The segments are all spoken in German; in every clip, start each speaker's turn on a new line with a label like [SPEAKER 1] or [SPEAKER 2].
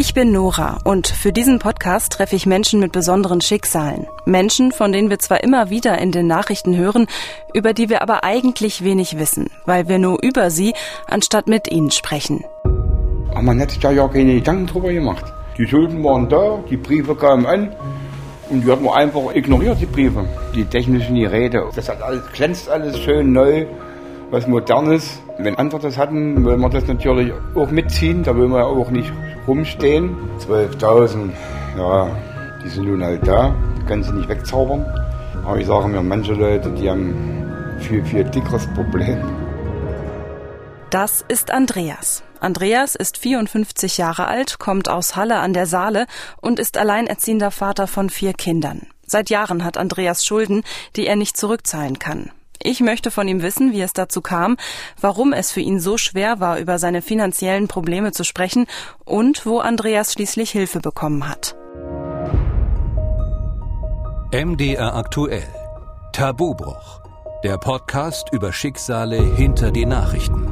[SPEAKER 1] Ich bin Nora und für diesen Podcast treffe ich Menschen mit besonderen Schicksalen. Menschen, von denen wir zwar immer wieder in den Nachrichten hören, über die wir aber eigentlich wenig wissen, weil wir nur über sie anstatt mit ihnen sprechen.
[SPEAKER 2] Aber man hat sich da ja keine Gedanken drüber gemacht. Die Schulden waren da, die Briefe kamen an und die hat man einfach ignoriert, die Briefe. Die technischen Geräte, das hat alles, glänzt alles schön neu, was modernes. Wenn andere das hatten, will man das natürlich auch mitziehen, da will man ja auch nicht rumstehen. 12.000, ja, die sind nun halt da, die können sie nicht wegzaubern. Aber ich sage mir, manche Leute, die haben viel, viel dickeres Problem.
[SPEAKER 1] Das ist Andreas. Andreas ist 54 Jahre alt, kommt aus Halle an der Saale und ist alleinerziehender Vater von vier Kindern. Seit Jahren hat Andreas Schulden, die er nicht zurückzahlen kann. Ich möchte von ihm wissen, wie es dazu kam, warum es für ihn so schwer war, über seine finanziellen Probleme zu sprechen und wo Andreas schließlich Hilfe bekommen hat.
[SPEAKER 3] MDR aktuell. Tabubruch. Der Podcast über Schicksale hinter die Nachrichten.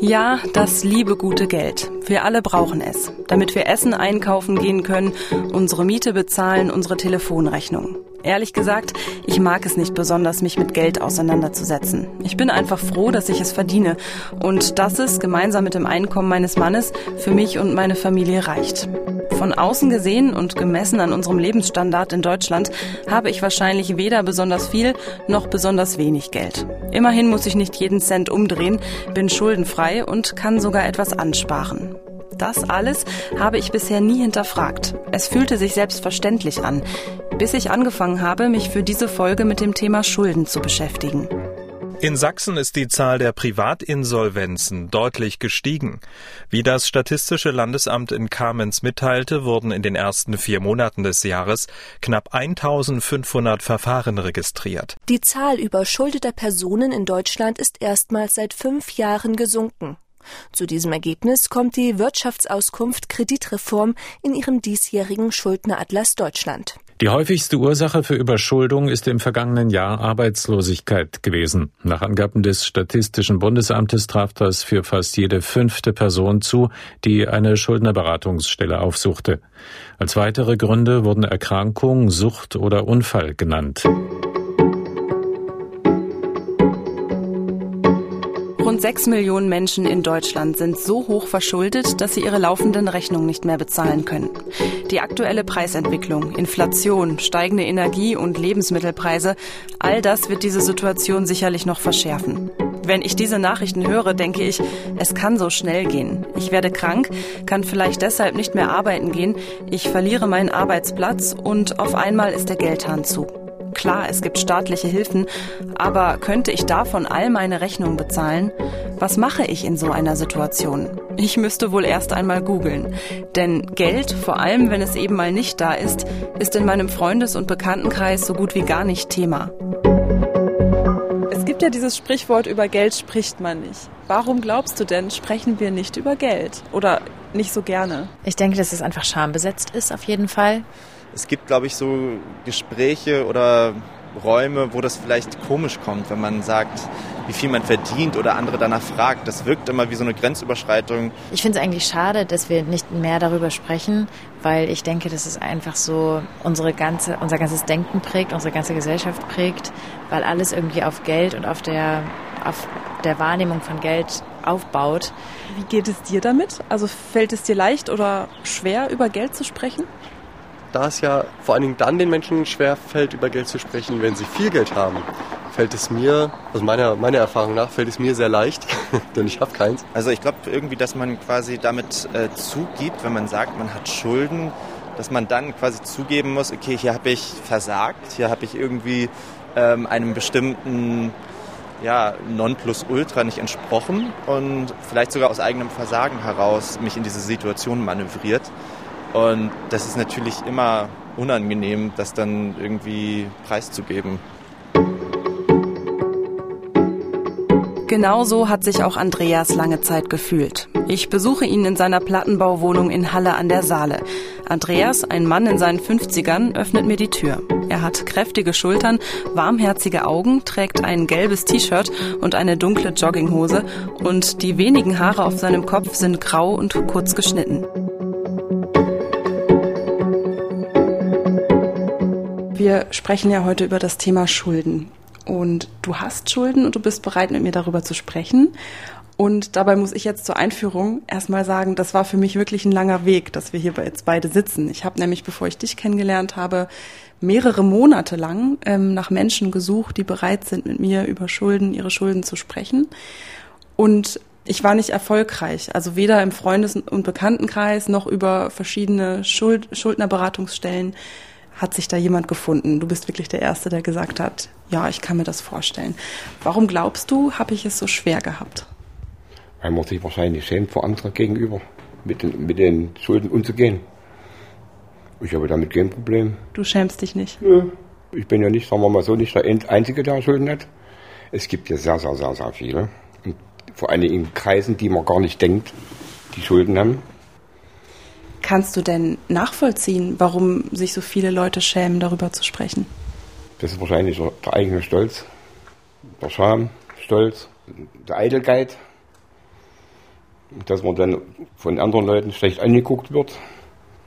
[SPEAKER 1] Ja, das liebe gute Geld. Wir alle brauchen es, damit wir Essen einkaufen gehen können, unsere Miete bezahlen, unsere Telefonrechnung. Ehrlich gesagt, ich mag es nicht besonders, mich mit Geld auseinanderzusetzen. Ich bin einfach froh, dass ich es verdiene und dass es gemeinsam mit dem Einkommen meines Mannes für mich und meine Familie reicht. Von außen gesehen und gemessen an unserem Lebensstandard in Deutschland habe ich wahrscheinlich weder besonders viel noch besonders wenig Geld. Immerhin muss ich nicht jeden Cent umdrehen, bin schuldenfrei und kann sogar etwas ansparen. Das alles habe ich bisher nie hinterfragt. Es fühlte sich selbstverständlich an, bis ich angefangen habe, mich für diese Folge mit dem Thema Schulden zu beschäftigen.
[SPEAKER 4] In Sachsen ist die Zahl der Privatinsolvenzen deutlich gestiegen. Wie das Statistische Landesamt in Kamenz mitteilte, wurden in den ersten vier Monaten des Jahres knapp 1500 Verfahren registriert.
[SPEAKER 5] Die Zahl überschuldeter Personen in Deutschland ist erstmals seit fünf Jahren gesunken. Zu diesem Ergebnis kommt die Wirtschaftsauskunft Kreditreform in ihrem diesjährigen Schuldneratlas Deutschland.
[SPEAKER 6] Die häufigste Ursache für Überschuldung ist im vergangenen Jahr Arbeitslosigkeit gewesen. Nach Angaben des Statistischen Bundesamtes traf das für fast jede fünfte Person zu, die eine Schuldnerberatungsstelle aufsuchte. Als weitere Gründe wurden Erkrankung, Sucht oder Unfall genannt.
[SPEAKER 1] Rund sechs Millionen Menschen in Deutschland sind so hoch verschuldet, dass sie ihre laufenden Rechnungen nicht mehr bezahlen können. Die aktuelle Preisentwicklung, Inflation, steigende Energie- und Lebensmittelpreise, all das wird diese Situation sicherlich noch verschärfen. Wenn ich diese Nachrichten höre, denke ich, es kann so schnell gehen. Ich werde krank, kann vielleicht deshalb nicht mehr arbeiten gehen, ich verliere meinen Arbeitsplatz und auf einmal ist der Geldhahn zu. Klar, es gibt staatliche Hilfen, aber könnte ich davon all meine Rechnungen bezahlen? Was mache ich in so einer Situation? Ich müsste wohl erst einmal googeln. Denn Geld, vor allem wenn es eben mal nicht da ist, ist in meinem Freundes- und Bekanntenkreis so gut wie gar nicht Thema.
[SPEAKER 7] Es gibt ja dieses Sprichwort, über Geld spricht man nicht. Warum glaubst du denn, sprechen wir nicht über Geld? Oder nicht so gerne?
[SPEAKER 8] Ich denke, dass es einfach schambesetzt ist, auf jeden Fall
[SPEAKER 9] es gibt, glaube ich, so Gespräche oder Räume, wo das vielleicht komisch kommt, wenn man sagt, wie viel man verdient oder andere danach fragt. Das wirkt immer wie so eine Grenzüberschreitung.
[SPEAKER 8] Ich finde es eigentlich schade, dass wir nicht mehr darüber sprechen, weil ich denke, dass es einfach so unsere ganze, unser ganzes Denken prägt, unsere ganze Gesellschaft prägt, weil alles irgendwie auf Geld und auf der, auf der Wahrnehmung von Geld aufbaut.
[SPEAKER 7] Wie geht es dir damit? Also fällt es dir leicht oder schwer, über Geld zu sprechen?
[SPEAKER 10] Da es ja vor allen Dingen dann den Menschen schwer fällt, über Geld zu sprechen, wenn sie viel Geld haben, fällt es mir, also meiner, meiner Erfahrung nach, fällt es mir sehr leicht, denn ich habe keins.
[SPEAKER 9] Also ich glaube irgendwie, dass man quasi damit äh, zugibt, wenn man sagt, man hat Schulden, dass man dann quasi zugeben muss, okay, hier habe ich versagt, hier habe ich irgendwie ähm, einem bestimmten ja, Nonplusultra nicht entsprochen und vielleicht sogar aus eigenem Versagen heraus mich in diese Situation manövriert. Und das ist natürlich immer unangenehm, das dann irgendwie preiszugeben.
[SPEAKER 1] Genauso hat sich auch Andreas lange Zeit gefühlt. Ich besuche ihn in seiner Plattenbauwohnung in Halle an der Saale. Andreas, ein Mann in seinen 50ern, öffnet mir die Tür. Er hat kräftige Schultern, warmherzige Augen, trägt ein gelbes T-Shirt und eine dunkle Jogginghose und die wenigen Haare auf seinem Kopf sind grau und kurz geschnitten. Wir sprechen ja heute über das Thema Schulden. Und du hast Schulden und du bist bereit, mit mir darüber zu sprechen. Und dabei muss ich jetzt zur Einführung erstmal sagen, das war für mich wirklich ein langer Weg, dass wir hier jetzt beide sitzen. Ich habe nämlich, bevor ich dich kennengelernt habe, mehrere Monate lang ähm, nach Menschen gesucht, die bereit sind, mit mir über Schulden, ihre Schulden zu sprechen. Und ich war nicht erfolgreich, also weder im Freundes- und Bekanntenkreis noch über verschiedene Schuld Schuldnerberatungsstellen hat sich da jemand gefunden. Du bist wirklich der Erste, der gesagt hat, ja, ich kann mir das vorstellen. Warum glaubst du, habe ich es so schwer gehabt?
[SPEAKER 2] Weil man sich wahrscheinlich schämt vor anderen gegenüber, mit den, mit den Schulden umzugehen. Ich habe damit kein Problem.
[SPEAKER 1] Du schämst dich nicht?
[SPEAKER 2] Nö. Ich bin ja nicht, sagen wir mal so, nicht der Einzige, der Schulden hat. Es gibt ja sehr, sehr, sehr, sehr viele. Und vor allem in Kreisen, die man gar nicht denkt, die Schulden haben.
[SPEAKER 1] Kannst du denn nachvollziehen, warum sich so viele Leute schämen, darüber zu sprechen?
[SPEAKER 2] Das ist wahrscheinlich der eigene Stolz, der Scham, Stolz, der Eitelkeit, dass man dann von anderen Leuten schlecht angeguckt wird.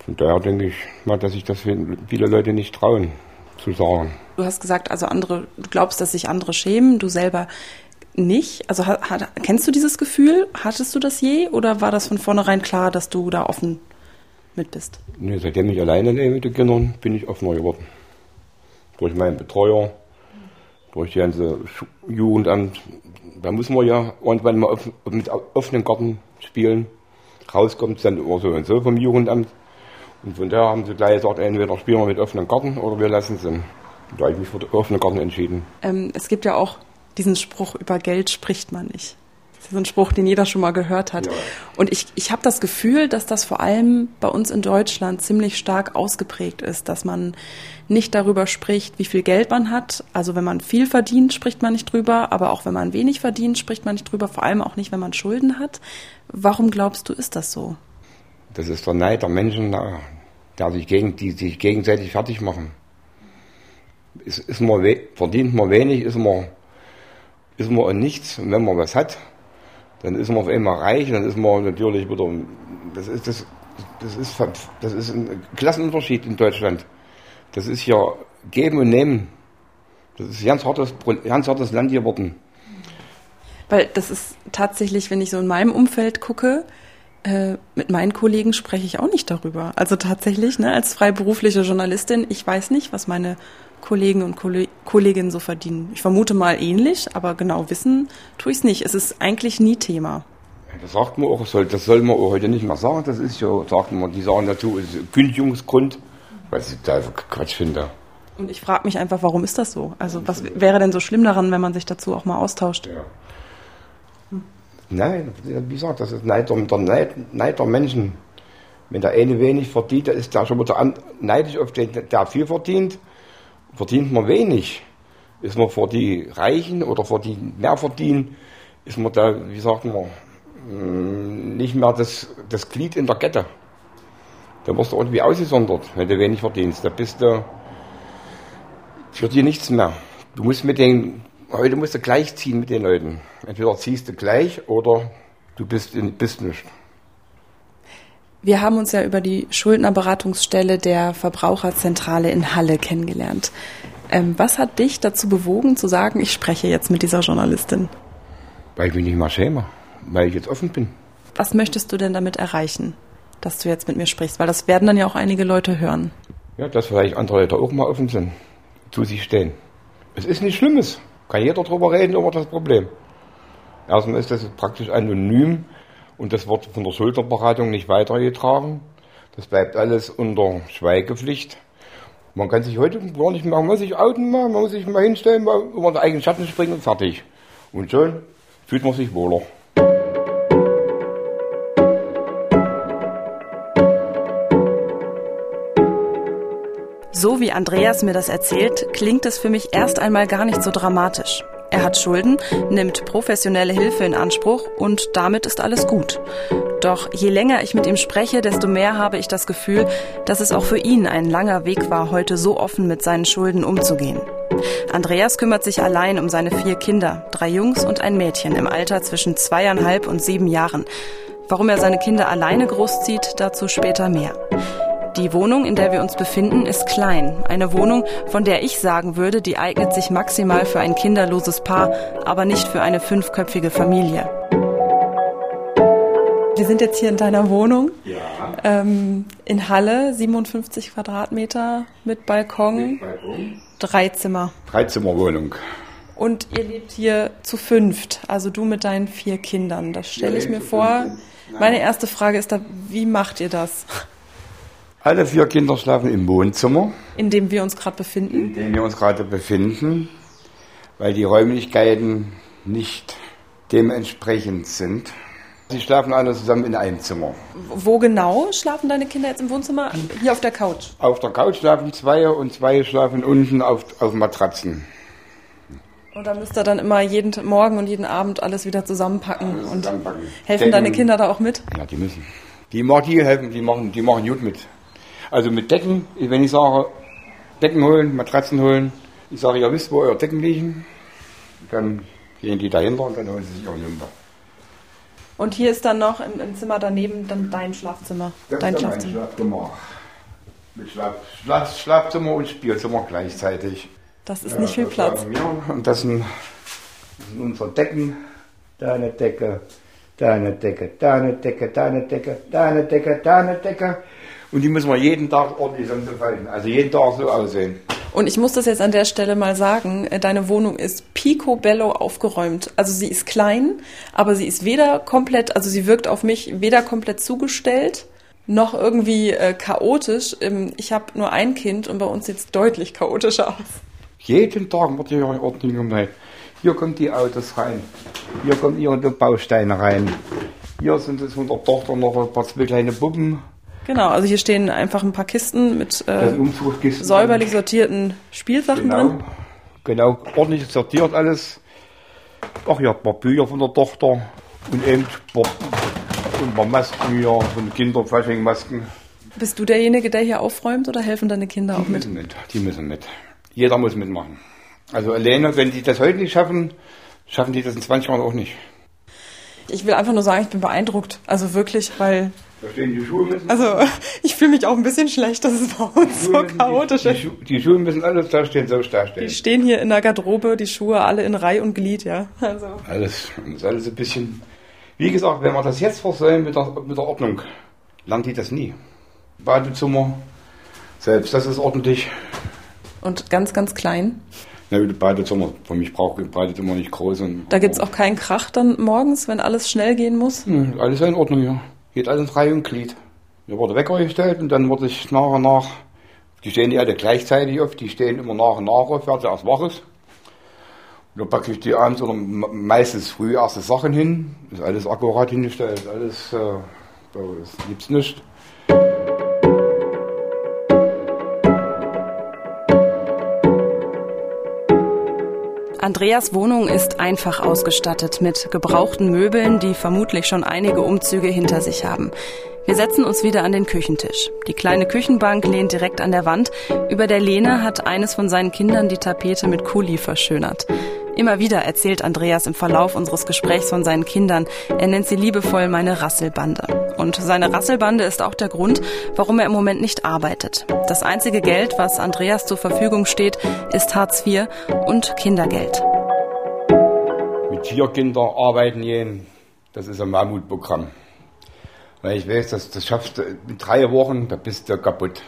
[SPEAKER 2] Von daher denke ich mal, dass sich das viele Leute nicht trauen zu sagen.
[SPEAKER 1] Du hast gesagt, also andere, du glaubst, dass sich andere schämen, du selber nicht. Also hat, kennst du dieses Gefühl? Hattest du das je oder war das von vornherein klar, dass du da offen mit bist?
[SPEAKER 2] Nee, seitdem ich alleine lebe mit den Kindern, bin ich offener geworden. Durch meinen Betreuer, durch die ganze Jugendamt. Da muss man ja irgendwann mal offen, mit offenem Garten spielen. Rauskommt es dann immer so und so vom Jugendamt. Und von daher haben sie gleich gesagt, entweder spielen wir mit offenem Garten oder wir lassen es. Da habe ich mich für den offenen Garten entschieden.
[SPEAKER 1] Ähm, es gibt ja auch diesen Spruch, über Geld spricht man nicht. Das ist so ein Spruch, den jeder schon mal gehört hat. Ja. Und ich, ich habe das Gefühl, dass das vor allem bei uns in Deutschland ziemlich stark ausgeprägt ist, dass man nicht darüber spricht, wie viel Geld man hat. Also wenn man viel verdient, spricht man nicht drüber, aber auch wenn man wenig verdient, spricht man nicht drüber, vor allem auch nicht, wenn man Schulden hat. Warum glaubst du, ist das so?
[SPEAKER 2] Das ist der Neid der Menschen, der sich gegen, die sich gegenseitig fertig machen. Ist, ist man verdient man wenig, ist man, ist man nichts. Und wenn man was hat, dann ist man auf einmal reich, dann ist man natürlich wieder, das ist, das, das ist, das ist ein Klassenunterschied in Deutschland. Das ist ja geben und nehmen. Das ist ein ganz hartes, ganz hartes Land geworden.
[SPEAKER 1] Weil das ist tatsächlich, wenn ich so in meinem Umfeld gucke, äh, mit meinen Kollegen spreche ich auch nicht darüber. Also tatsächlich, ne, als freiberufliche Journalistin, ich weiß nicht, was meine Kollegen und Kolleginnen so verdienen. Ich vermute mal ähnlich, aber genau wissen tue ich es nicht. Es ist eigentlich nie Thema.
[SPEAKER 2] Das sagt man auch, das soll man auch heute nicht mehr sagen. Das ist ja, sagt man, die sagen dazu, ist Kündigungsgrund, was ich da Quatsch finde.
[SPEAKER 1] Und ich frage mich einfach, warum ist das so? Also was wäre denn so schlimm daran, wenn man sich dazu auch mal austauscht? Ja.
[SPEAKER 2] Hm. Nein, wie gesagt, das ist Neid der, der Neid, Neid der Menschen. Wenn der eine wenig verdient, dann ist der schon wieder neidisch auf den, der viel verdient verdient man wenig, ist man vor die Reichen oder vor die mehr verdienen, ist man da, wie sagt man, mm, nicht mehr das, das Glied in der Kette. Da wirst du irgendwie ausgesondert, wenn du wenig verdienst. Da bist du für dich nichts mehr. Du musst mit den, heute musst du gleich ziehen mit den Leuten. Entweder ziehst du gleich oder du bist, in, bist nicht.
[SPEAKER 1] Wir haben uns ja über die Schuldnerberatungsstelle der Verbraucherzentrale in Halle kennengelernt. Ähm, was hat dich dazu bewogen zu sagen, ich spreche jetzt mit dieser Journalistin?
[SPEAKER 2] Weil ich mich nicht mal schäme, weil ich jetzt offen bin.
[SPEAKER 1] Was möchtest du denn damit erreichen, dass du jetzt mit mir sprichst? Weil das werden dann ja auch einige Leute hören.
[SPEAKER 2] Ja, dass vielleicht andere Leute auch mal offen sind, zu sich stehen. Es ist nichts Schlimmes. Kann jeder drüber reden über das Problem. Erstmal ist das praktisch anonym und das wird von der Schuldnerberatung nicht weitergetragen. Das bleibt alles unter Schweigepflicht. Man kann sich heute gar nicht mehr, man muss sich outen mal, man muss sich mal hinstellen, mal über den eigenen Schatten springen und fertig. Und schon fühlt man sich wohler.
[SPEAKER 1] So wie Andreas mir das erzählt, klingt es für mich erst einmal gar nicht so dramatisch. Er hat Schulden, nimmt professionelle Hilfe in Anspruch und damit ist alles gut. Doch je länger ich mit ihm spreche, desto mehr habe ich das Gefühl, dass es auch für ihn ein langer Weg war, heute so offen mit seinen Schulden umzugehen. Andreas kümmert sich allein um seine vier Kinder, drei Jungs und ein Mädchen im Alter zwischen zweieinhalb und sieben Jahren. Warum er seine Kinder alleine großzieht, dazu später mehr. Die Wohnung, in der wir uns befinden, ist klein. Eine Wohnung, von der ich sagen würde, die eignet sich maximal für ein kinderloses Paar, aber nicht für eine fünfköpfige Familie.
[SPEAKER 7] Wir sind jetzt hier in deiner Wohnung.
[SPEAKER 2] Ja.
[SPEAKER 7] Ähm, in Halle, 57 Quadratmeter mit Balkon,
[SPEAKER 2] Mit Balkon.
[SPEAKER 7] drei Zimmer.
[SPEAKER 2] Dreizimmerwohnung.
[SPEAKER 7] Und ihr lebt hier zu fünft, also du mit deinen vier Kindern. Das stelle ich mir vor. Meine erste Frage ist da, wie macht ihr das,
[SPEAKER 2] Alle vier Kinder schlafen im Wohnzimmer,
[SPEAKER 7] in dem wir uns gerade befinden?
[SPEAKER 2] in dem wir uns gerade befinden, weil die Räumlichkeiten nicht dementsprechend sind. Sie schlafen alle zusammen in einem Zimmer.
[SPEAKER 7] Wo genau schlafen deine Kinder jetzt im Wohnzimmer? Hier auf der Couch.
[SPEAKER 2] Auf der Couch schlafen zwei und zwei schlafen unten auf, auf Matratzen.
[SPEAKER 7] Und da müsst ihr dann immer jeden Morgen und jeden Abend alles wieder zusammenpacken. Und
[SPEAKER 2] zusammenpacken.
[SPEAKER 7] helfen
[SPEAKER 2] Decken.
[SPEAKER 7] deine Kinder da auch mit?
[SPEAKER 2] Ja, die müssen. Die, die helfen, die machen, die machen gut mit. Also mit Decken, wenn ich sage, Decken holen, Matratzen holen, ich sage, ihr wisst, wo eure Decken liegen, dann gehen die dahinter und dann holen sie sich auch hinunter.
[SPEAKER 7] Und hier ist dann noch im, im Zimmer daneben dann dein Schlafzimmer.
[SPEAKER 2] Das
[SPEAKER 7] dein
[SPEAKER 2] ist dann mein
[SPEAKER 7] Schlafzimmer.
[SPEAKER 2] Schlafzimmer. Mit Schlaf, Schlaf, Schlafzimmer und Spielzimmer gleichzeitig.
[SPEAKER 7] Das ist nicht viel
[SPEAKER 2] das
[SPEAKER 7] Platz.
[SPEAKER 2] Und das sind, das sind unsere Decken. Da eine Decke, da eine Decke, da eine Decke, da eine Decke, da eine Decke, da eine Decke. Und die müssen wir jeden Tag ordentlich zusammenfalten. Also jeden Tag so aussehen.
[SPEAKER 7] Und ich muss das jetzt an der Stelle mal sagen, äh, deine Wohnung ist picobello aufgeräumt. Also sie ist klein, aber sie ist weder komplett, also sie wirkt auf mich weder komplett zugestellt, noch irgendwie äh, chaotisch. Ähm, ich habe nur ein Kind und bei uns sieht es deutlich chaotischer aus.
[SPEAKER 2] Jeden Tag wird hier ordentlich gemacht. Hier kommen die Autos rein. Hier kommen ihre Bausteine rein. Hier sind es von der Tochter noch ein paar zwei kleine Puppen.
[SPEAKER 7] Genau, also hier stehen einfach ein paar Kisten mit äh, säuberlich sortierten Spielsachen
[SPEAKER 2] Genau,
[SPEAKER 7] drin.
[SPEAKER 2] genau, ordentlich sortiert alles. Ach ja, ein paar Bücher von der Tochter und eben ein paar, ein paar Masken hier von Kindern, Faschingmasken.
[SPEAKER 7] Bist du derjenige, der hier aufräumt oder helfen deine Kinder auch
[SPEAKER 2] Die
[SPEAKER 7] mit?
[SPEAKER 2] müssen mit, die müssen mit. Jeder muss mitmachen. Also alleine, wenn die das heute nicht schaffen, schaffen die das in 20 Jahren auch nicht.
[SPEAKER 7] Ich will einfach nur sagen, ich bin beeindruckt. Also wirklich, weil
[SPEAKER 2] Da stehen die Schuhe müssen.
[SPEAKER 7] Also, ich fühle mich auch ein bisschen schlecht, dass es bei uns so chaotisch ist.
[SPEAKER 2] die, die Schuhe müssen alles da stehen, so da
[SPEAKER 7] Die
[SPEAKER 2] stehen.
[SPEAKER 7] hier in der Garderobe, die Schuhe alle in Reih und Glied, ja. Also.
[SPEAKER 2] Alles, ist alles ein bisschen. Wie gesagt, wenn wir das jetzt versäumen mit der, mit der Ordnung, die das nie. Badezimmer, selbst das ist ordentlich.
[SPEAKER 7] Und ganz, ganz klein.
[SPEAKER 2] Na, die Badezimmer, für mich brauche ich Badezimmer nicht groß. Und,
[SPEAKER 7] Da gibt's auch keinen Krach dann morgens, wenn alles schnell gehen muss.
[SPEAKER 2] Hm, alles in Ordnung hier. Geht alles Reihe und Glied. Mir wurde Wecker gestellt und dann wurde ich nach und nach, die stehen ja alle gleichzeitig auf, die stehen immer nach und nach auf, wer zuerst wach ist. Dann packe ich die abends oder me- meistens früh erste Sachen hin. Ist alles akkurat hingestellt, alles, äh, da ist- gibt's nichts.
[SPEAKER 1] Andreas Wohnung ist einfach ausgestattet mit gebrauchten Möbeln, die vermutlich schon einige Umzüge hinter sich haben. Wir setzen uns wieder an den Küchentisch. Die kleine Küchenbank lehnt direkt an der Wand. Über der Lehne hat eines von seinen Kindern die Tapete mit Kuli verschönert. Immer wieder erzählt Andreas im Verlauf unseres Gesprächs von seinen Kindern. Er nennt sie liebevoll meine Rasselbande. Und seine Rasselbande ist auch der Grund, warum er im Moment nicht arbeitet. Das einzige Geld, was Andreas zur Verfügung steht, ist Hartz IV und Kindergeld.
[SPEAKER 2] Mit vier Kindern arbeiten gehen, das ist ein Mammutprogramm. Weil ich weiß, dass das schaffst du in drei Wochen, da bist du kaputt.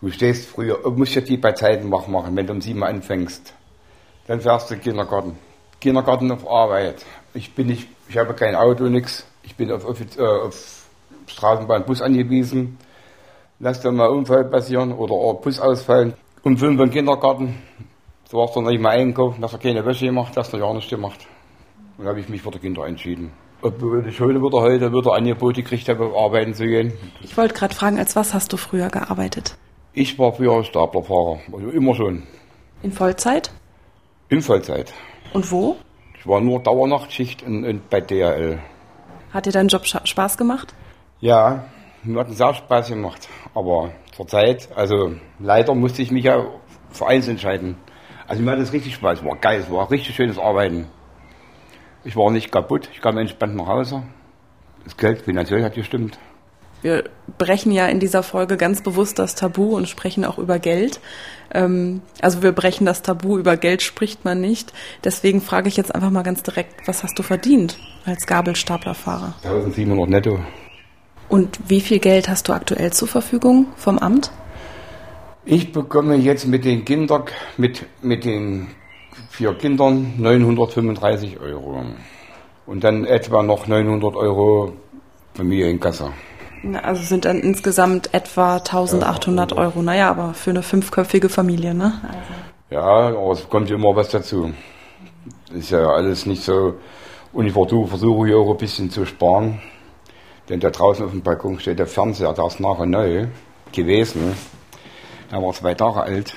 [SPEAKER 2] Du stehst früher, musst ja die bei Zeiten wach machen, wenn du um sieben anfängst. Dann fährst du in den Kindergarten. Kindergarten auf Arbeit. Ich bin nicht, ich habe kein Auto, nix. Ich bin auf, auf, äh, auf Straßenbahn, Bus angewiesen. Lass dann mal Unfall passieren oder Bus ausfallen. Um fünf im Kindergarten. Du warst dann nicht mal einkaufen, hast du keine Wäsche gemacht, hast du gar nichts gemacht. Und dann habe ich mich für die Kinder entschieden. Obwohl ich heute wieder heute wieder Angebote gekriegt habe, arbeiten zu gehen.
[SPEAKER 7] Ich wollte gerade fragen, als was hast du früher gearbeitet?
[SPEAKER 2] Ich war früher Staplerfahrer, also immer schon.
[SPEAKER 7] In Vollzeit?
[SPEAKER 2] In Vollzeit.
[SPEAKER 7] Und wo?
[SPEAKER 2] Ich war nur Dauernachtschicht in, in, bei DHL.
[SPEAKER 7] Hat dir dein Job Spaß gemacht?
[SPEAKER 2] Ja, mir hat es sehr Spaß gemacht. Aber zurzeit, also leider musste ich mich ja für eins entscheiden. Also mir hat es richtig Spaß, war geil, es war richtig schönes Arbeiten. Ich war nicht kaputt, ich kam entspannt nach Hause. Das Geld finanziell hat gestimmt.
[SPEAKER 7] Wir brechen ja in dieser Folge ganz bewusst das Tabu und sprechen auch über Geld. Ähm, also wir brechen das Tabu, über Geld spricht man nicht. Deswegen frage ich jetzt einfach mal ganz direkt, was hast du verdient als Gabelstaplerfahrer?
[SPEAKER 2] 1700 netto.
[SPEAKER 7] Und wie viel Geld hast du aktuell zur Verfügung vom Amt?
[SPEAKER 2] Ich bekomme jetzt mit den Kindern, mit, mit den vier Kindern 935 Euro. Und dann etwa noch 900 Euro Familienkasse.
[SPEAKER 7] Also sind dann insgesamt etwa 1800 ja, Euro. Naja, aber für eine fünfköpfige Familie, ne? Also.
[SPEAKER 2] Ja, aber es kommt immer was dazu. Ist ja alles nicht so. Und ich versuche, hier auch ein bisschen zu sparen. Denn da draußen auf dem Balkon steht der Fernseher, der ist nachher neu gewesen. Er war zwei Tage alt.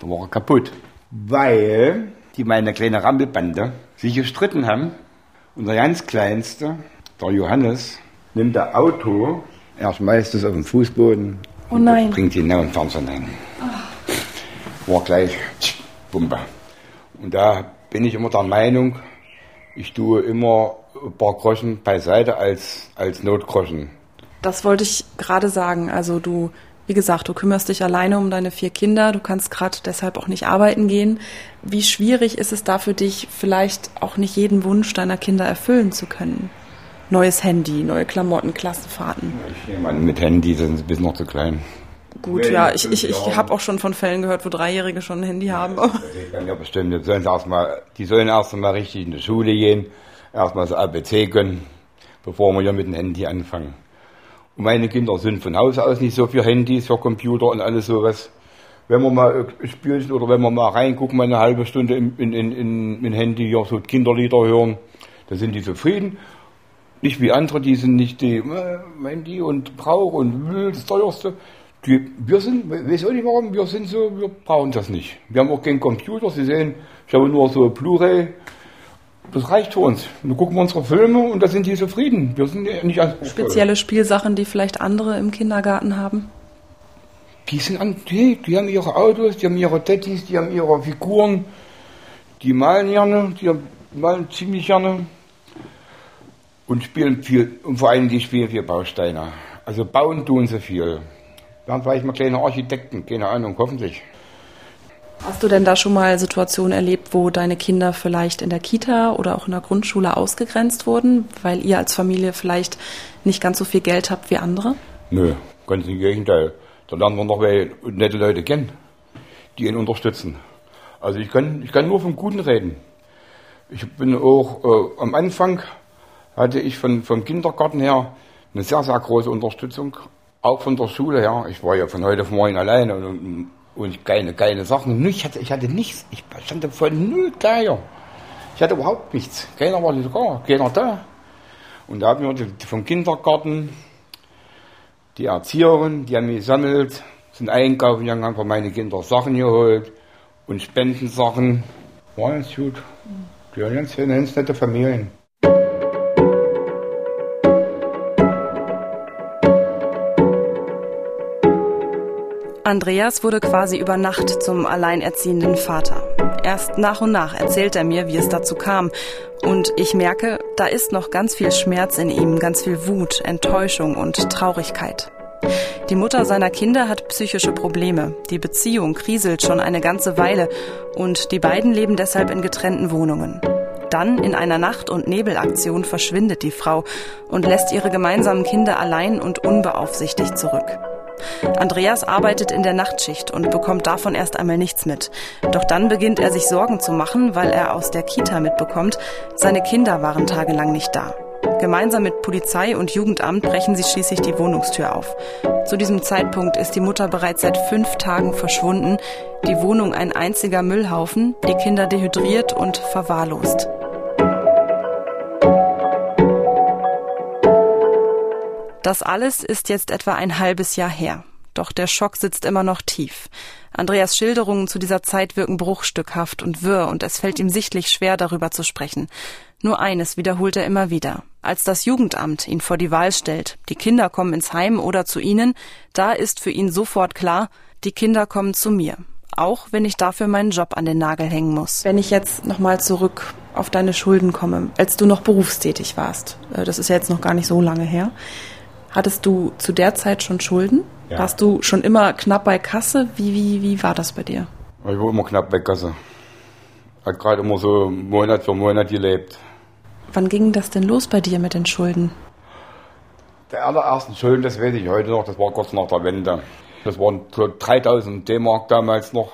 [SPEAKER 2] Da war er kaputt. Weil die meine kleine Rampelbande sich gestritten haben. Und der ganz Kleinste, der Johannes, nimmt das Auto, er schmeißt es auf den Fußboden
[SPEAKER 7] oh nein.
[SPEAKER 2] und bringt ihn genau in den Fernseher rein. Oh. War gleich Pumpe. Und da bin ich immer der Meinung, ich tue immer ein paar Groschen beiseite als, als Notgroschen.
[SPEAKER 7] Das wollte ich gerade sagen. Also du wie gesagt, du kümmerst dich alleine um deine vier Kinder, du kannst gerade deshalb auch nicht arbeiten gehen. Wie schwierig ist es da für dich, vielleicht auch nicht jeden Wunsch deiner Kinder erfüllen zu können? Neues Handy, neue Klamotten, Klassenfahrten.
[SPEAKER 2] Ich nehme an, mit Handy sind sie bis noch zu klein.
[SPEAKER 7] Gut, ja, ich, ich, ich habe auch schon von Fällen gehört, wo Dreijährige schon ein Handy haben.
[SPEAKER 2] Die können ja bestimmt, die sollen erstmal, die sollen erst einmal richtig in die Schule gehen, erstmal das ABC können, bevor wir ja mit dem Handy anfangen. Und meine Kinder sind von Haus aus nicht so für Handys, für Computer und alles sowas. Wenn wir mal spielen oder wenn wir mal reingucken, mal eine halbe Stunde in, in, in, in Handy, ja, so Kinderlieder hören, dann sind die zufrieden. Nicht wie andere, die sind nicht die äh, Handy und Brauch und das teuerste. Die, wir sind, weiß auch nicht warum, wir sind so, wir brauchen das nicht. Wir haben auch keinen Computer, Sie sehen, ich habe nur so Blu-ray das reicht für uns. Wir gucken unsere Filme und da sind die zufrieden. Wir sind nicht.
[SPEAKER 7] Spezielle Spielsachen, die vielleicht andere im Kindergarten haben?
[SPEAKER 2] Die sind an, die, die haben ihre Autos, die haben ihre Teddys, die haben ihre Figuren. Die malen gerne, die malen ziemlich gerne. Und spielen viel, und vor allem die spielen viel Bausteine. Also bauen tun sie viel. Werden vielleicht mal kleine Architekten, keine Ahnung, hoffentlich.
[SPEAKER 7] Hast du denn da schon mal Situationen erlebt, wo deine Kinder vielleicht in der Kita oder auch in der Grundschule ausgegrenzt wurden, weil ihr als Familie vielleicht nicht ganz so viel Geld habt wie andere?
[SPEAKER 2] Nö, ganz im Gegenteil. Da lernen wir noch nette Leute kennen, die ihn unterstützen. Also ich kann, ich kann nur vom Guten reden. Ich bin auch äh, am Anfang hatte ich von, vom Kindergarten her eine sehr, sehr große Unterstützung, auch von der Schule her. Ich war ja von heute auf morgen alleine und und keine, keine Sachen. Ich hatte, ich hatte nichts. Ich stand von null da. Ich hatte überhaupt nichts. Keiner war da, keiner da. Und da haben wir vom Kindergarten, die Erzieherin, die haben mich gesammelt, sind einkaufen gegangen, haben für meine Kinder Sachen geholt und Spendensachen. War ganz gut. Die haben ganz, ganz nette Familien.
[SPEAKER 1] Andreas wurde quasi über Nacht zum alleinerziehenden Vater. Erst nach und nach erzählt er mir, wie es dazu kam. Und ich merke, da ist noch ganz viel Schmerz in ihm, ganz viel Wut, Enttäuschung und Traurigkeit. Die Mutter seiner Kinder hat psychische Probleme. Die Beziehung kriselt schon eine ganze Weile und die beiden leben deshalb in getrennten Wohnungen. Dann in einer Nacht- und Nebelaktion verschwindet die Frau und lässt ihre gemeinsamen Kinder allein und unbeaufsichtigt zurück. Andreas arbeitet in der Nachtschicht und bekommt davon erst einmal nichts mit. Doch dann beginnt er sich Sorgen zu machen, weil er aus der Kita mitbekommt, seine Kinder waren tagelang nicht da. Gemeinsam mit Polizei und Jugendamt brechen sie schließlich die Wohnungstür auf. Zu diesem Zeitpunkt ist die Mutter bereits seit fünf Tagen verschwunden, die Wohnung ein einziger Müllhaufen, die Kinder dehydriert und verwahrlost. Das alles ist jetzt etwa ein halbes Jahr her. Doch der Schock sitzt immer noch tief. Andreas Schilderungen zu dieser Zeit wirken bruchstückhaft und wirr und es fällt ihm sichtlich schwer, darüber zu sprechen. Nur eines wiederholt er immer wieder. Als das Jugendamt ihn vor die Wahl stellt, die Kinder kommen ins Heim oder zu ihnen, da ist für ihn sofort klar, die Kinder kommen zu mir. Auch wenn ich dafür meinen Job an den Nagel hängen muss.
[SPEAKER 7] Wenn ich jetzt nochmal zurück auf deine Schulden komme, als du noch berufstätig warst, äh, das ist ja jetzt noch gar nicht so lange her, hattest du zu der Zeit schon Schulden? Ja. Warst du schon immer knapp bei Kasse? Wie, wie, wie war das bei dir?
[SPEAKER 2] Ich war immer knapp bei Kasse. Hat gerade immer so Monat für Monat gelebt.
[SPEAKER 7] Wann ging das denn los bei dir mit den Schulden?
[SPEAKER 2] Der allerersten Schulden, das weiß ich heute noch, das war kurz nach der Wende. Das waren so 3000 D-Mark damals noch.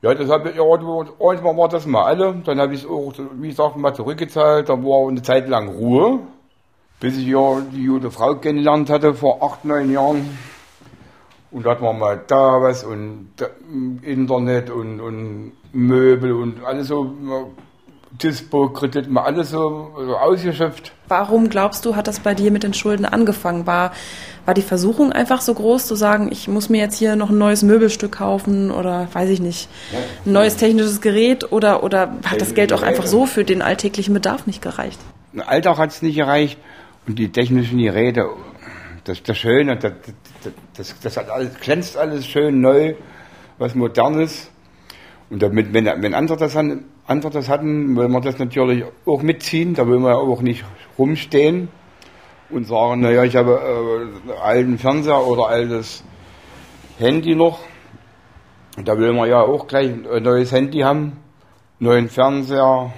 [SPEAKER 2] Ja, das habe ich, ja, irgendwann war das mal alle. Dann habe ich es auch, wie gesagt, mal zurückgezahlt. Da war eine Zeit lang Ruhe, bis ich ja die gute Frau kennengelernt hatte vor acht, neun Jahren. Und da hatten wir mal da was und Internet und, und Möbel und alles so, Dispo-Kredit, mal alles so, so ausgeschöpft.
[SPEAKER 7] Warum glaubst du, hat das bei dir mit den Schulden angefangen? War, war die Versuchung einfach so groß zu sagen, ich muss mir jetzt hier noch ein neues Möbelstück kaufen oder weiß ich nicht, ein neues technisches Gerät oder, oder hat das Geld auch einfach so für den alltäglichen Bedarf nicht gereicht?
[SPEAKER 2] Alltag hat es nicht gereicht und die technischen Geräte, das, das Schöne, das, das, das hat alles, glänzt alles schön neu, was Modernes. Und damit, wenn, wenn andere, das hatten, andere das hatten, wollen wir das natürlich auch mitziehen. Da wollen wir auch nicht rumstehen und sagen, naja, ich habe äh, alten Fernseher oder altes Handy noch. Da will man ja auch gleich ein neues Handy haben, neuen Fernseher,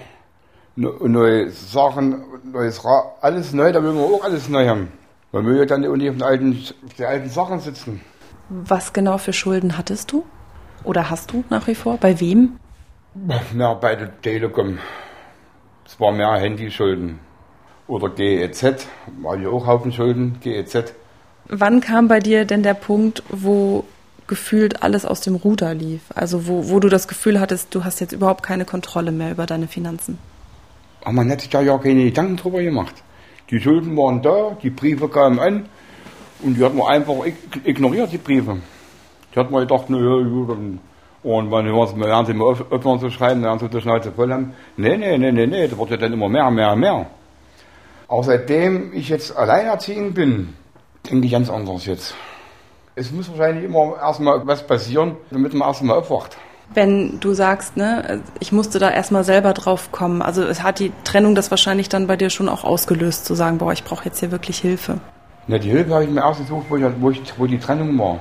[SPEAKER 2] neue Sachen, neues Ra alles neu, da will man auch alles neu haben. Man will ja dann nicht auf den alten, auf den alten Sachen sitzen.
[SPEAKER 7] Was genau für Schulden hattest du? Oder hast du nach wie vor? Bei wem?
[SPEAKER 2] Mehr bei der Telekom. Es war mehr Handyschulden. Oder GEZ, war ja auch Haufen Schulden, GEZ.
[SPEAKER 7] Wann kam bei dir denn der Punkt, wo gefühlt alles aus dem Ruder lief? Also wo, wo du das Gefühl hattest, du hast jetzt überhaupt keine Kontrolle mehr über deine Finanzen?
[SPEAKER 2] Aber man hat sich da ja keine Gedanken drüber gemacht. Die Schulden waren da, die Briefe kamen an und die hat man einfach ignoriert, die Briefe. Die hat man gedacht, naja, gut, dann und wenn wir werden sie mal öffnen zu schreiben, werden sie die Schnauze voll haben. Nee, nee, nee, nee, nee, das wird ja dann immer mehr, mehr, mehr. Auch seitdem ich jetzt alleinerziehend bin, denke ich ganz anders jetzt. Es muss wahrscheinlich immer erstmal was passieren, damit man erstmal aufwacht.
[SPEAKER 7] Wenn du sagst, ne, ich musste da erstmal selber drauf kommen, also es hat die Trennung das wahrscheinlich dann bei dir schon auch ausgelöst, zu sagen, boah, ich brauche jetzt hier wirklich Hilfe.
[SPEAKER 2] Ne, die Hilfe habe ich mir erst gesucht, wo, ich, wo, ich, wo die Trennung war.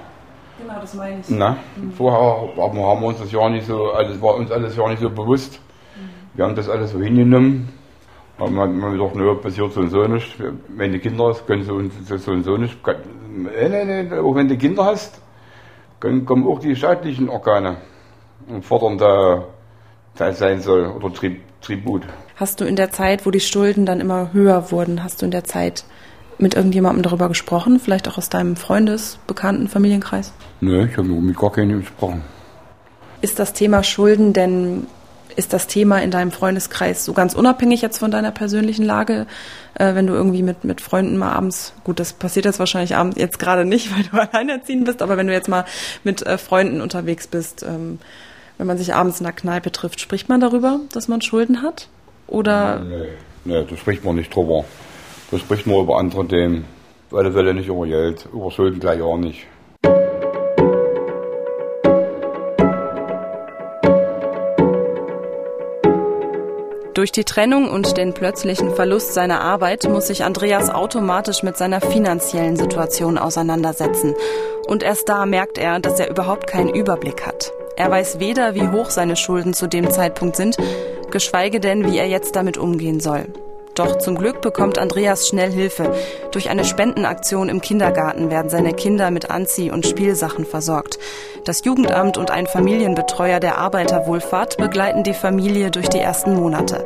[SPEAKER 7] Genau, das meine ich.
[SPEAKER 2] Na, mhm. Vorher haben wir uns das ja nicht so, also war uns alles ja nicht so bewusst. Mhm. Wir haben das alles so hingenommen. Haben wir haben gedacht, naja, passiert so und so nicht. Wenn du Kinder hast, können sie uns so und so nicht. Nee, nee, nee, auch wenn du Kinder hast, können, kommen auch die staatlichen Organe und fordern da Teil sein soll oder Tri Tribut.
[SPEAKER 7] Hast du in der Zeit, wo die Schulden dann immer höher wurden, hast du in der Zeit mit irgendjemandem darüber gesprochen? Vielleicht auch aus deinem Freundes-, Bekannten-, Familienkreis?
[SPEAKER 2] Nö, ich habe mit gar keinem gesprochen.
[SPEAKER 7] Ist das Thema Schulden denn, ist das Thema in deinem Freundeskreis so ganz unabhängig jetzt von deiner persönlichen Lage? Äh, wenn du irgendwie mit, mit Freunden mal abends, gut, das passiert jetzt wahrscheinlich abends jetzt gerade nicht, weil du alleinerziehend bist, aber wenn du jetzt mal mit äh, Freunden unterwegs bist, ähm, wenn man sich abends in der Kneipe trifft, spricht man darüber, dass man Schulden hat? Oder?
[SPEAKER 2] Nee, nee da spricht man nicht drüber. Da spricht man über andere Themen. Auf alle Fälle nicht über Geld, über Schulden gleich auch nicht.
[SPEAKER 1] Durch die Trennung und den plötzlichen Verlust seiner Arbeit muss sich Andreas automatisch mit seiner finanziellen Situation auseinandersetzen. Und erst da merkt er, dass er überhaupt keinen Überblick hat. Er weiß weder, wie hoch seine Schulden zu dem Zeitpunkt sind, geschweige denn, wie er jetzt damit umgehen soll. Doch zum Glück bekommt Andreas schnell Hilfe. Durch eine Spendenaktion im Kindergarten werden seine Kinder mit Anzieh- und Spielsachen versorgt. Das Jugendamt und ein Familienbetreuer der Arbeiterwohlfahrt begleiten die Familie durch die ersten Monate.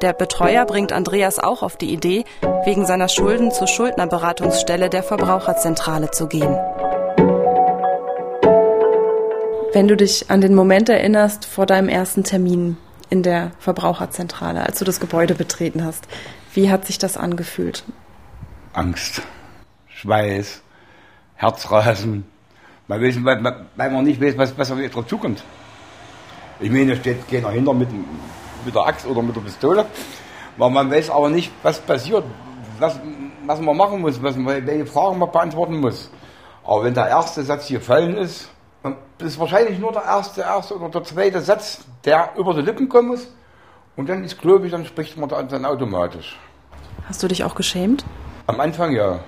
[SPEAKER 1] Der Betreuer bringt Andreas auch auf die Idee, wegen seiner Schulden zur Schuldnerberatungsstelle der Verbraucherzentrale zu gehen.
[SPEAKER 7] Wenn du dich an den Moment erinnerst vor deinem ersten Termin in der Verbraucherzentrale, als du das Gebäude betreten hast, wie hat sich das angefühlt?
[SPEAKER 2] Angst, Schweiß, Herzrasen. Man weiß, weil, weil man nicht weiß, was, was auf drauf zukommt. Ich meine, da steht keiner hinter mit, mit der Axt oder mit der Pistole. Weil man weiß aber nicht, was passiert, was, was man machen muss, was, welche Fragen man beantworten muss. Aber wenn der erste Satz gefallen ist, dann ist wahrscheinlich nur der erste, erste oder der zweite Satz, der über die Lippen kommen muss. Und dann ist, glaube ich, dann spricht man dann automatisch.
[SPEAKER 1] Hast du dich auch geschämt?
[SPEAKER 2] Am Anfang ja.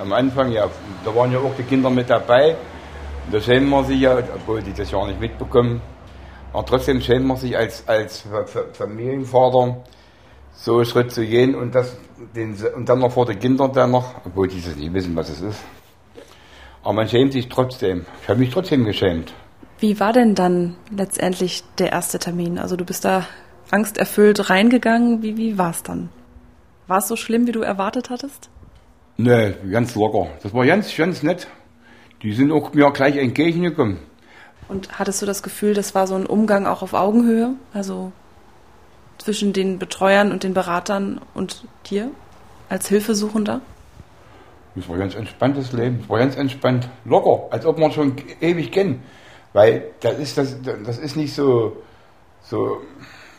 [SPEAKER 2] Am Anfang ja. Da waren ja auch die Kinder mit dabei. Da schämen wir sich ja, obwohl die das ja nicht mitbekommen. Aber trotzdem schämen wir sich als, als Familienvater, so einen Schritt zu gehen und, das, den, und dann noch vor den Kindern dann noch, obwohl die das nicht wissen, was es ist. Aber man schämt sich trotzdem. Ich habe mich trotzdem geschämt.
[SPEAKER 1] Wie war denn dann letztendlich der erste Termin? Also du bist da angsterfüllt reingegangen. Wie, wie war es dann? War es so schlimm, wie du erwartet hattest?
[SPEAKER 2] Nee, ganz locker. Das war ganz, ganz nett. Die sind auch mir gleich entgegengekommen.
[SPEAKER 1] Und hattest du das Gefühl, das war so ein Umgang auch auf Augenhöhe? Also zwischen den Betreuern und den Beratern und dir als Hilfesuchender?
[SPEAKER 2] Das war ein ganz entspanntes Leben. Das war ganz entspannt. Locker, als ob man schon ewig kennen. Weil das ist, das, das ist nicht so, so,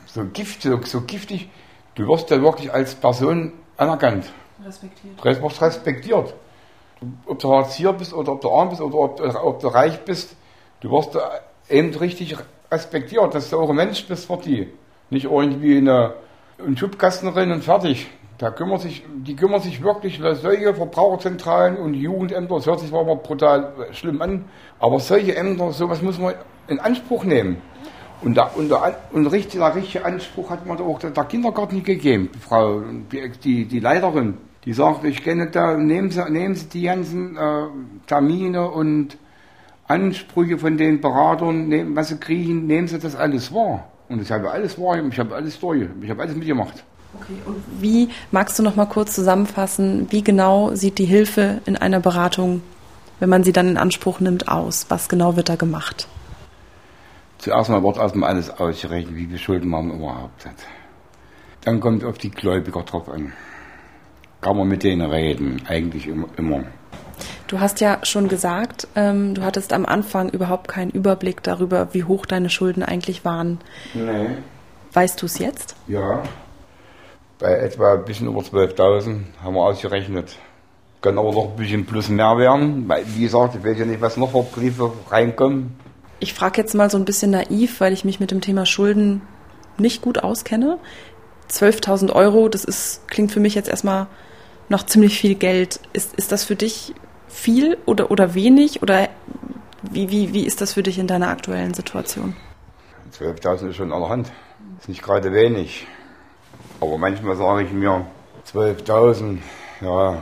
[SPEAKER 2] so, gift, so, so giftig. Du wirst da wirklich als Person anerkannt.
[SPEAKER 1] Respektiert.
[SPEAKER 2] Du wirst respektiert. Ob du Hartz hier bist oder ob du arm bist oder ob, ob du reich bist, du wirst da eben richtig respektiert, dass du auch ein Mensch bist für die. Nicht irgendwie eine, ein Schubkastenerin und fertig. Da kümmert sich, die kümmern sich wirklich solche Verbraucherzentralen und Jugendämter, das hört sich mal brutal schlimm an, aber solche Ämter, sowas muss man in Anspruch nehmen. Und, da, und, der, und der richtige, Anspruch hat man auch der, der Kindergarten gegeben, die Frau, die, die Leiterin. Die sagt, ich kenne da, nehmen Sie, nehmen Sie die ganzen äh, Termine und Ansprüche von den Beratern, nehmen, was Sie kriegen, nehmen Sie das alles wahr. Und ich habe alles wahr, ich habe alles durch, ich habe alles mitgemacht.
[SPEAKER 1] Okay, und wie magst du noch mal kurz zusammenfassen, wie genau sieht die Hilfe in einer Beratung, wenn man sie dann in Anspruch nimmt, aus? Was genau wird da gemacht?
[SPEAKER 2] Zuerst mal wird erstmal alles ausgerechnet, wie viel Schulden man überhaupt hat. Dann kommt auf die Gläubiger drauf an. Kann man mit denen reden, eigentlich immer.
[SPEAKER 1] Du hast ja schon gesagt, ähm, du hattest am Anfang überhaupt keinen Überblick darüber, wie hoch deine Schulden eigentlich waren.
[SPEAKER 2] Nee.
[SPEAKER 1] Weißt du es jetzt?
[SPEAKER 2] Ja. Bei etwa ein bisschen über 12.000 haben wir ausgerechnet. Kann aber noch ein bisschen plus mehr werden, weil, wie gesagt, ich weiß ja nicht, was noch für Briefe reinkommen.
[SPEAKER 1] Ich frage jetzt mal so ein bisschen naiv, weil ich mich mit dem Thema Schulden nicht gut auskenne. 12.000 Euro, das ist, klingt für mich jetzt erstmal noch ziemlich viel Geld. Ist, ist das für dich viel oder, oder wenig? Oder wie, wie, wie ist das für dich in deiner aktuellen Situation?
[SPEAKER 2] 12.000 ist schon allerhand. Ist nicht gerade wenig. Aber manchmal sage ich mir, 12.000, ja,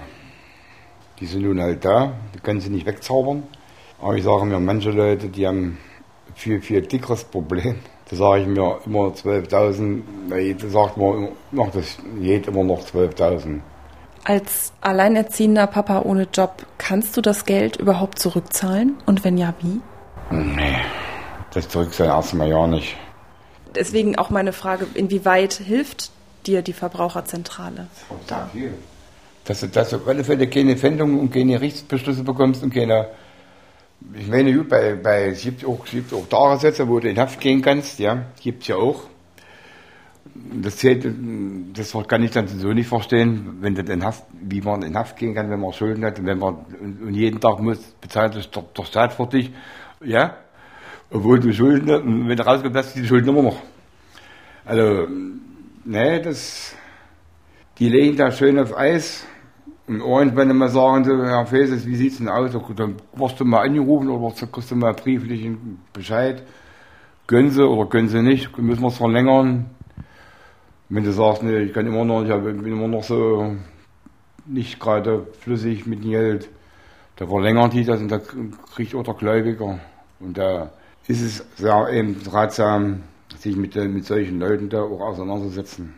[SPEAKER 2] die sind nun halt da, die können sie nicht wegzaubern. Aber ich sage mir, manche Leute, die haben viel, viel dickeres Problem. Da sage ich mir immer 12.000, da sagt man, macht das geht immer noch 12.000.
[SPEAKER 1] Als alleinerziehender Papa ohne Job, kannst du das Geld überhaupt zurückzahlen? Und wenn ja, wie?
[SPEAKER 2] Nee, das zurückzahlen erstmal ja nicht.
[SPEAKER 1] Deswegen auch meine Frage, inwieweit hilft dir die Verbraucherzentrale?
[SPEAKER 2] Da. Dass du, dass du auf alle Fälle keine Pfändung und keine Rechtsbeschlüsse bekommst und keine. Ich meine, gut, bei, bei, es gibt auch, es gibt auch Tagessätze, wo du in Haft gehen kannst, ja, gibt es ja auch. Das zählt, das kann ich dann so nicht verstehen, wenn du in Haft, wie man in Haft gehen kann, wenn man Schulden hat und wenn man, und jeden Tag muss, bezahlt ist der, der Staat für dich, ja, obwohl du Schulden und wenn du rauskommst, hast du die Schulden immer noch. Also, nee, das, die legen da schön auf Eis. Und irgendwann mal sagen sie, Herr Feses, wie sieht's denn aus? Dann wirst du mal angerufen oder kriegst du mal brieflichen Bescheid. Gönnen sie oder gönnen sie nicht, müssen wir es verlängern. Wenn du sagst, nee, ich kann immer noch, ich bin immer noch so nicht gerade flüssig mit Geld, da verlängern die das und da kriegt auch der Gläubiger. Und da ist es sehr eben ratsam, sich mit, mit solchen Leuten da auch auseinandersetzen.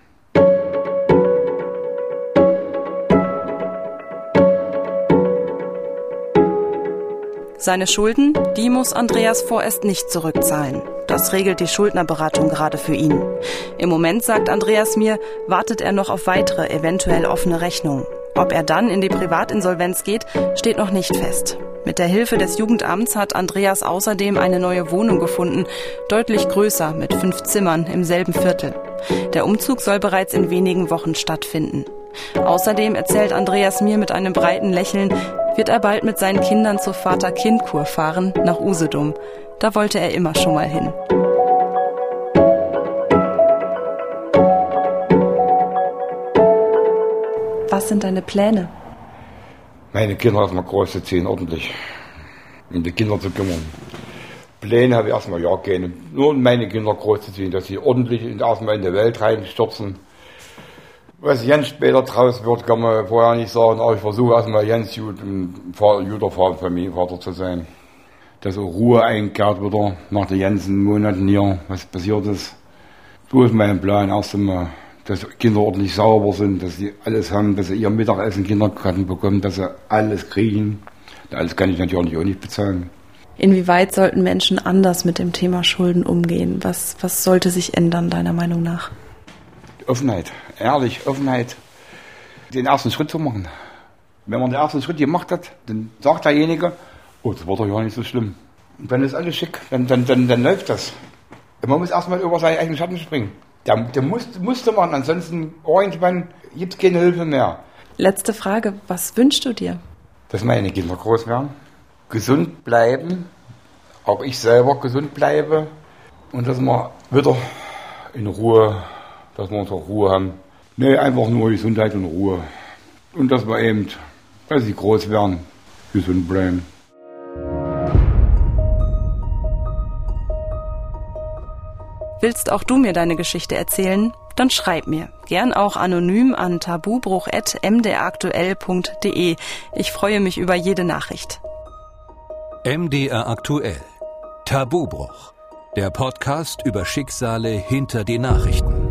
[SPEAKER 11] Seine Schulden, die muss Andreas vorerst nicht zurückzahlen. Das regelt die Schuldnerberatung gerade für ihn. Im Moment, sagt Andreas mir, wartet er noch auf weitere, eventuell offene Rechnungen. Ob er dann in die Privatinsolvenz geht, steht noch nicht fest.
[SPEAKER 1] Mit der Hilfe des Jugendamts hat Andreas außerdem eine neue Wohnung gefunden, deutlich größer, mit fünf Zimmern im selben Viertel. Der Umzug soll bereits in wenigen Wochen stattfinden. Außerdem erzählt Andreas mir mit einem breiten Lächeln, wird er bald mit seinen Kindern zur Vater-Kind-Kur fahren nach Usedom. Da wollte er immer schon mal hin. Was sind deine Pläne?
[SPEAKER 2] Meine Kinder erstmal groß zu ziehen, ordentlich. Um die Kinder zu kümmern. Pläne habe ich erstmal ja keine. Nur um meine Kinder groß zu ziehen, dass sie ordentlich erstmal in die Welt reinstürzen. Was Jens später draus wird, kann man vorher nicht sagen, aber ich versuche erstmal Jens gut, ein guter Familienvater zu sein. Dass auch Ruhe einkehrt wieder nach den ganzen Monaten hier, was passiert ist. So ist mein Plan erst einmal, dass Kinder ordentlich sauber sind, dass sie alles haben, dass sie ihr Mittagessen Kindergarten bekommen, dass sie alles kriegen. Alles kann ich natürlich auch nicht bezahlen.
[SPEAKER 1] Inwieweit sollten Menschen anders mit dem Thema Schulden umgehen? Was, was sollte sich ändern, deiner Meinung nach?
[SPEAKER 2] Offenheit, ehrlich, Offenheit, den ersten Schritt zu machen. Wenn man den ersten Schritt gemacht hat, dann sagt derjenige, oh, das war doch gar nicht so schlimm. Und dann ist alles schick, dann, dann, dann, dann läuft das. Man muss erstmal über seinen eigenen Schatten springen. Der, der muss, musste man, ansonsten irgendwann gibt es keine Hilfe mehr.
[SPEAKER 1] Letzte Frage, was wünschst du dir?
[SPEAKER 2] Dass meine Kinder groß werden, gesund bleiben, auch ich selber gesund bleibe und dass wir wieder in Ruhe dass wir unsere Ruhe haben. Nee, einfach nur Gesundheit und Ruhe. Und dass wir eben, weil sie groß werden, gesund bleiben.
[SPEAKER 1] Willst auch du mir deine Geschichte erzählen? Dann schreib mir. Gern auch anonym an tabubruch.mdraktuell.de. Ich freue mich über jede Nachricht.
[SPEAKER 3] MDR aktuell. Tabubruch. Der Podcast über Schicksale hinter die Nachrichten.